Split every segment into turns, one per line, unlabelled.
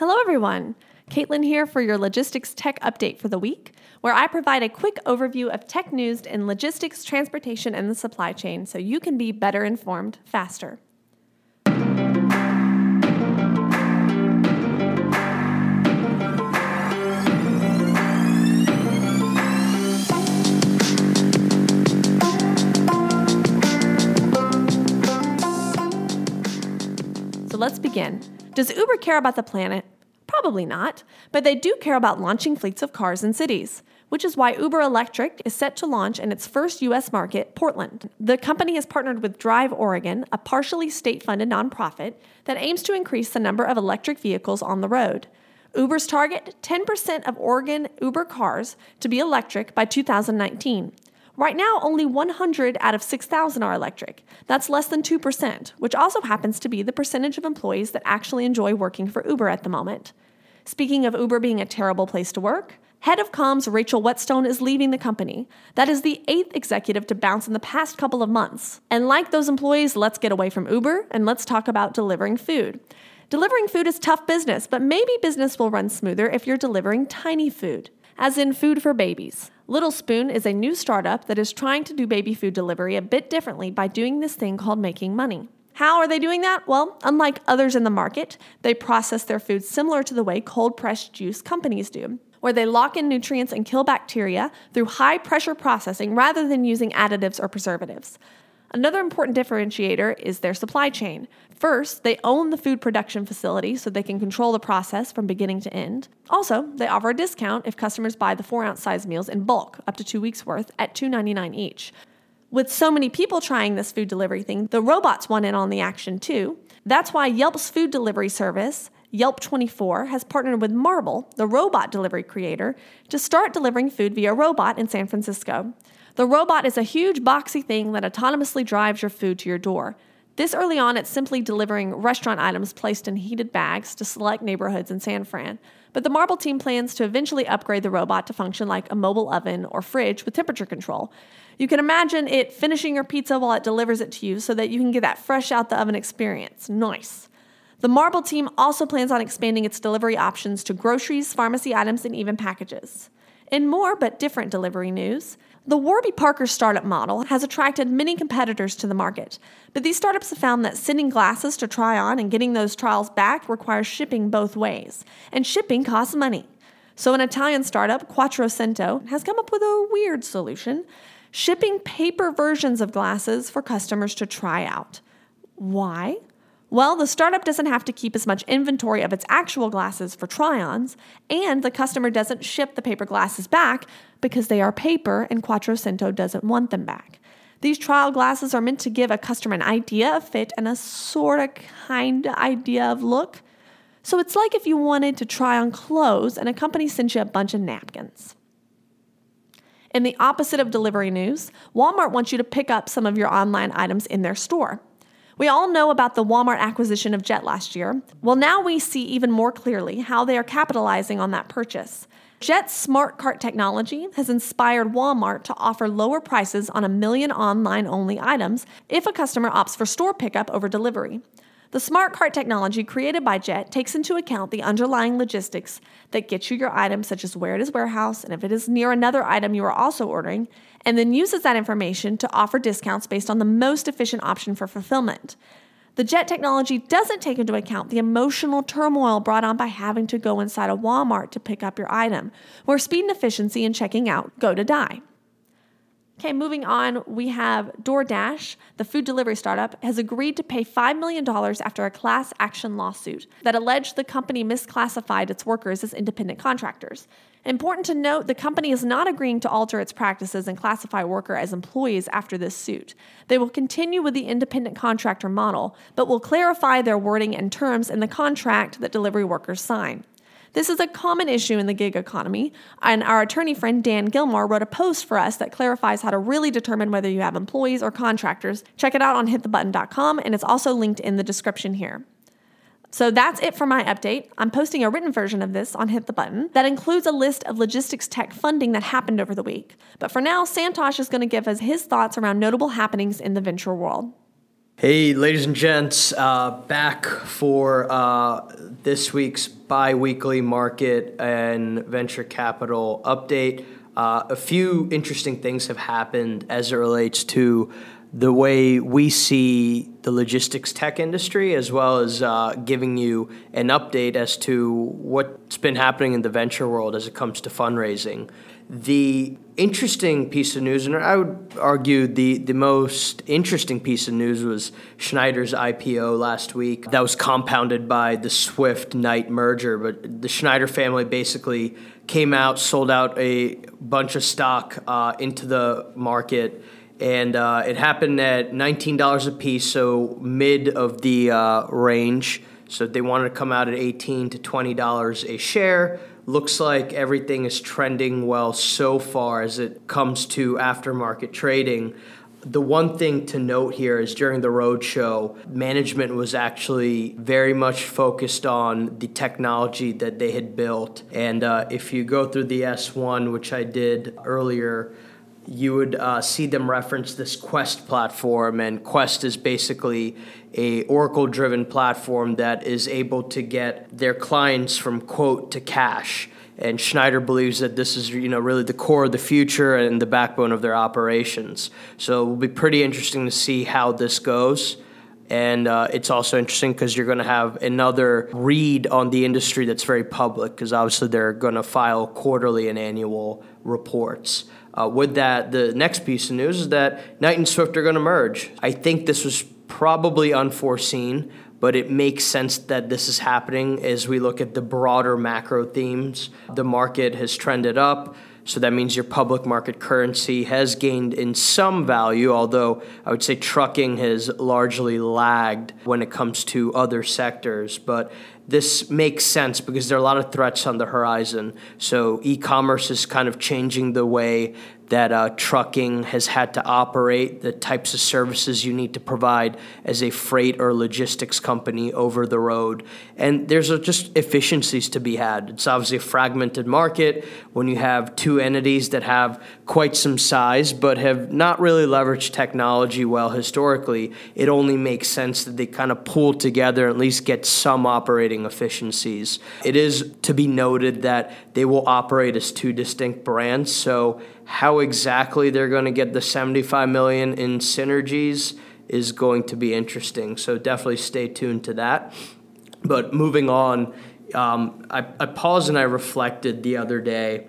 Hello, everyone. Caitlin here for your logistics tech update for the week, where I provide a quick overview of tech news in logistics, transportation, and the supply chain so you can be better informed faster. So let's begin. Does Uber care about the planet? Probably not, but they do care about launching fleets of cars in cities, which is why Uber Electric is set to launch in its first US market, Portland. The company has partnered with Drive Oregon, a partially state funded nonprofit that aims to increase the number of electric vehicles on the road. Uber's target 10% of Oregon Uber cars to be electric by 2019. Right now, only 100 out of 6,000 are electric. That's less than 2%, which also happens to be the percentage of employees that actually enjoy working for Uber at the moment. Speaking of Uber being a terrible place to work, Head of comms Rachel Whetstone is leaving the company. That is the eighth executive to bounce in the past couple of months. And like those employees, let's get away from Uber and let's talk about delivering food. Delivering food is tough business, but maybe business will run smoother if you're delivering tiny food, as in food for babies. Little Spoon is a new startup that is trying to do baby food delivery a bit differently by doing this thing called making money. How are they doing that? Well, unlike others in the market, they process their food similar to the way cold pressed juice companies do, where they lock in nutrients and kill bacteria through high pressure processing rather than using additives or preservatives. Another important differentiator is their supply chain. First, they own the food production facility so they can control the process from beginning to end. Also, they offer a discount if customers buy the 4 ounce size meals in bulk, up to two weeks worth, at $2.99 each. With so many people trying this food delivery thing, the robots want in on the action too. That's why Yelp's food delivery service, Eat24, has partnered with Marble, the robot delivery creator, to start delivering food via robot in San Francisco. The robot is a huge boxy thing that autonomously drives your food to your door. This early on, it's simply delivering restaurant items placed in heated bags to select neighborhoods in San Fran. But the Marble team plans to eventually upgrade the robot to function like a mobile oven or fridge with temperature control. You can imagine it finishing your pizza while it delivers it to you so that you can get that fresh out the oven experience. Nice. The Marble team also plans on expanding its delivery options to groceries, pharmacy items, and even packages. In more but different delivery news, the Warby Parker startup model has attracted many competitors to the market, but these startups have found that sending glasses to try on and getting those trials back requires shipping both ways, and shipping costs money. So, an Italian startup, Quattrocento, has come up with a weird solution shipping paper versions of glasses for customers to try out. Why? Well, the startup doesn't have to keep as much inventory of its actual glasses for try ons, and the customer doesn't ship the paper glasses back because they are paper and Quattrocento doesn't want them back. These trial glasses are meant to give a customer an idea of fit and a sort of kind of idea of look. So it's like if you wanted to try on clothes and a company sent you a bunch of napkins. In the opposite of delivery news, Walmart wants you to pick up some of your online items in their store. We all know about the Walmart acquisition of Jet last year. Well, now we see even more clearly how they are capitalizing on that purchase. Jet's smart cart technology has inspired Walmart to offer lower prices on a million online only items if a customer opts for store pickup over delivery. The smart cart technology created by Jet takes into account the underlying logistics that get you your item, such as where it is warehoused and if it is near another item you are also ordering, and then uses that information to offer discounts based on the most efficient option for fulfillment. The Jet technology doesn't take into account the emotional turmoil brought on by having to go inside a Walmart to pick up your item, where speed and efficiency in checking out go to die. Okay, moving on, we have DoorDash, the food delivery startup, has agreed to pay $5 million after a class action lawsuit that alleged the company misclassified its workers as independent contractors. Important to note, the company is not agreeing to alter its practices and classify worker as employees after this suit. They will continue with the independent contractor model, but will clarify their wording and terms in the contract that delivery workers sign. This is a common issue in the gig economy, and our attorney friend Dan Gilmore wrote a post for us that clarifies how to really determine whether you have employees or contractors. Check it out on hitthebutton.com, and it's also linked in the description here. So that's it for my update. I'm posting a written version of this on Hit the Button that includes a list of logistics tech funding that happened over the week. But for now, Santosh is going to give us his thoughts around notable happenings in the venture world.
Hey, ladies and gents, uh, back for uh, this week's bi weekly market and venture capital update. Uh, a few interesting things have happened as it relates to the way we see the logistics tech industry, as well as uh, giving you an update as to what's been happening in the venture world as it comes to fundraising. The interesting piece of news, and I would argue the, the most interesting piece of news was Schneider's IPO last week. That was compounded by the Swift Knight merger, but the Schneider family basically came out, sold out a bunch of stock uh, into the market. And uh, it happened at $19 a piece, so mid of the uh, range. So they wanted to come out at 18 to $20 a share looks like everything is trending well so far as it comes to aftermarket trading. The one thing to note here is during the roadshow, management was actually very much focused on the technology that they had built. And uh, if you go through the S1, which I did earlier, you would uh, see them reference this Quest platform, and Quest is basically a Oracle-driven platform that is able to get their clients from quote to cash. And Schneider believes that this is, you know, really the core of the future and the backbone of their operations. So it will be pretty interesting to see how this goes. And uh, it's also interesting because you're going to have another read on the industry that's very public, because obviously they're going to file quarterly and annual reports. Uh, with that, the next piece of news is that Knight and Swift are going to merge. I think this was probably unforeseen, but it makes sense that this is happening as we look at the broader macro themes. The market has trended up. So that means your public market currency has gained in some value, although I would say trucking has largely lagged when it comes to other sectors. But this makes sense because there are a lot of threats on the horizon. So e commerce is kind of changing the way that uh, trucking has had to operate, the types of services you need to provide as a freight or logistics company over the road. And there's just efficiencies to be had. It's obviously a fragmented market when you have two entities that have quite some size but have not really leveraged technology well historically. It only makes sense that they kind of pull together and at least get some operating efficiencies. It is to be noted that they will operate as two distinct brands. So how exactly they're going to get the 75 million in synergies is going to be interesting. So definitely stay tuned to that. But moving on, um, I, I paused and I reflected the other day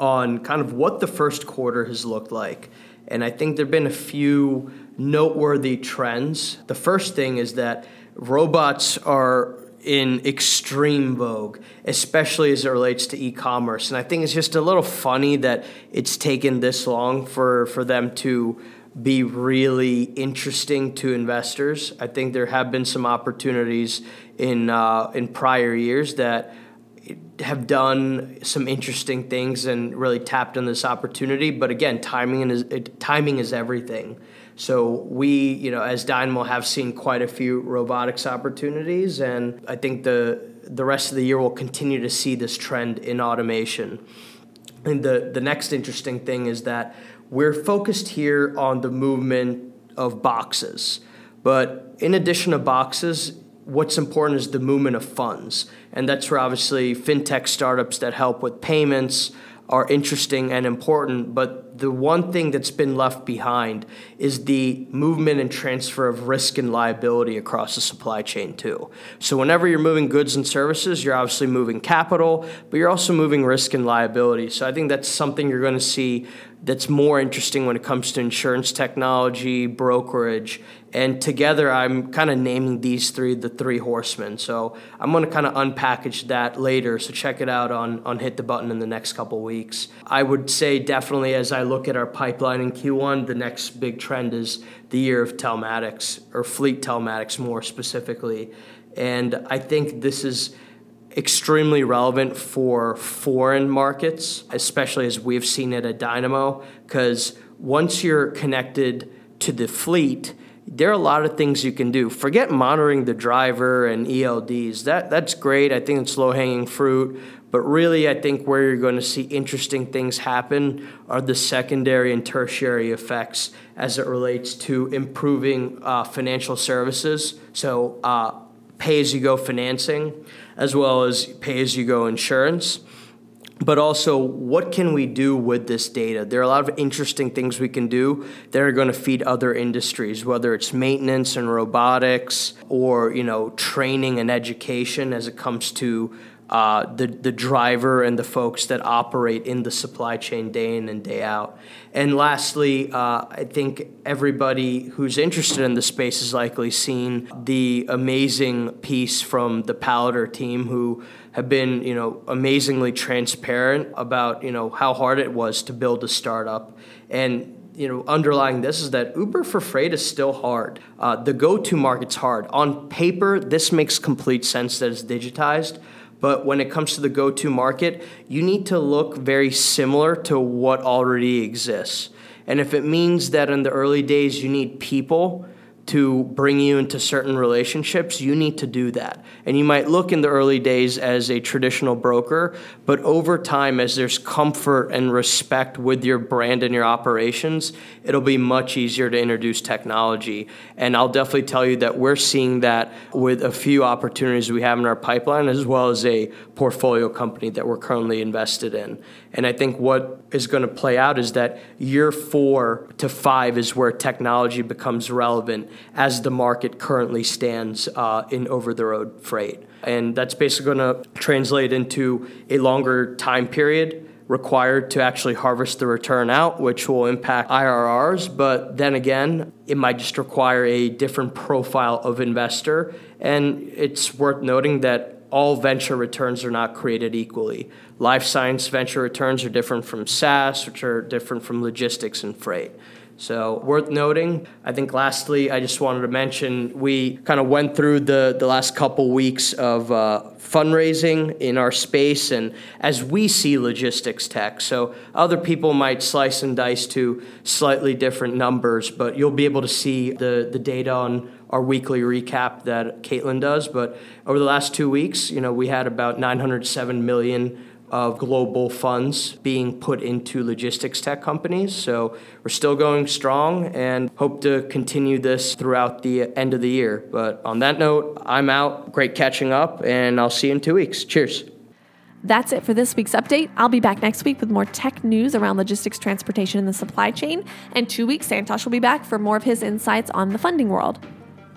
on kind of what the first quarter has looked like. And I think there have been a few noteworthy trends. The first thing is that robots are in extreme vogue, especially as it relates to e-commerce. And I think it's just a little funny that it's taken this long for, for them to be really interesting to investors. I think there have been some opportunities in uh, in prior years that have done some interesting things and really tapped on this opportunity. But again, timing is timing is everything. So we, you know, as Dynamo have seen quite a few robotics opportunities, and I think the the rest of the year will continue to see this trend in automation. And the the next interesting thing is that we're focused here on the movement of boxes, but in addition to boxes, what's important is the movement of funds, and that's where obviously fintech startups that help with payments are interesting and important, but the one thing that's been left behind is the movement and transfer of risk and liability across the supply chain, too. So, whenever you're moving goods and services, you're obviously moving capital, but you're also moving risk and liability. So, I think that's something you're going to see that's more interesting when it comes to insurance technology, brokerage, and together I'm kind of naming these three the three horsemen. So I'm going to kind of unpackage that later. So check it out on, on Hit the Button in the next couple weeks. I would say definitely as I look at our pipeline in Q1, the next big trend is the year of telematics or fleet telematics more specifically. And I think this is extremely relevant for foreign markets, especially as we've seen it at Dynamo, because once you're connected to the fleet, there are a lot of things you can do. Forget monitoring the driver and ELDs. That that's great. I think it's low hanging fruit. But really, I think where you're going to see interesting things happen are the secondary and tertiary effects as it relates to improving uh, financial services. So, uh, pay as you go financing, as well as pay as you go insurance but also what can we do with this data there are a lot of interesting things we can do that are going to feed other industries whether it's maintenance and robotics or you know training and education as it comes to uh, the, the driver and the folks that operate in the supply chain day in and day out. And lastly, uh, I think everybody who's interested in the space has likely seen the amazing piece from the Palantir team who have been, you know, amazingly transparent about, you know, how hard it was to build a startup. And you know, underlying this is that Uber for freight is still hard. Uh, the go-to market's hard. On paper, this makes complete sense that it's digitized, but when it comes to the go to market, you need to look very similar to what already exists. And if it means that in the early days you need people to bring you into certain relationships, you need to do that. And you might look in the early days as a traditional broker, but over time, as there's comfort and respect with your brand and your operations, it'll be much easier to introduce technology. And I'll definitely tell you that we're seeing that with a few opportunities we have in our pipeline, as well as a portfolio company that we're currently invested in. And I think what is going to play out is that year four to five is where technology becomes relevant as the market currently stands uh, in over the road freight. And that's basically going to translate into a longer time period required to actually harvest the return out, which will impact IRRs. But then again, it might just require a different profile of investor. And it's worth noting that all venture returns are not created equally. Life science venture returns are different from SaaS, which are different from logistics and freight. So worth noting. I think lastly, I just wanted to mention we kind of went through the the last couple weeks of uh, fundraising in our space, and as we see logistics tech, so other people might slice and dice to slightly different numbers, but you'll be able to see the the data on our weekly recap that Caitlin does. But over the last two weeks, you know, we had about 907 million of global funds being put into logistics tech companies. So we're still going strong and hope to continue this throughout the end of the year. But on that note, I'm out. Great catching up, and I'll see you in two weeks. Cheers.
That's it for this week's update. I'll be back next week with more tech news around logistics, transportation, and the supply chain. And two weeks, Santosh will be back for more of his insights on the funding world.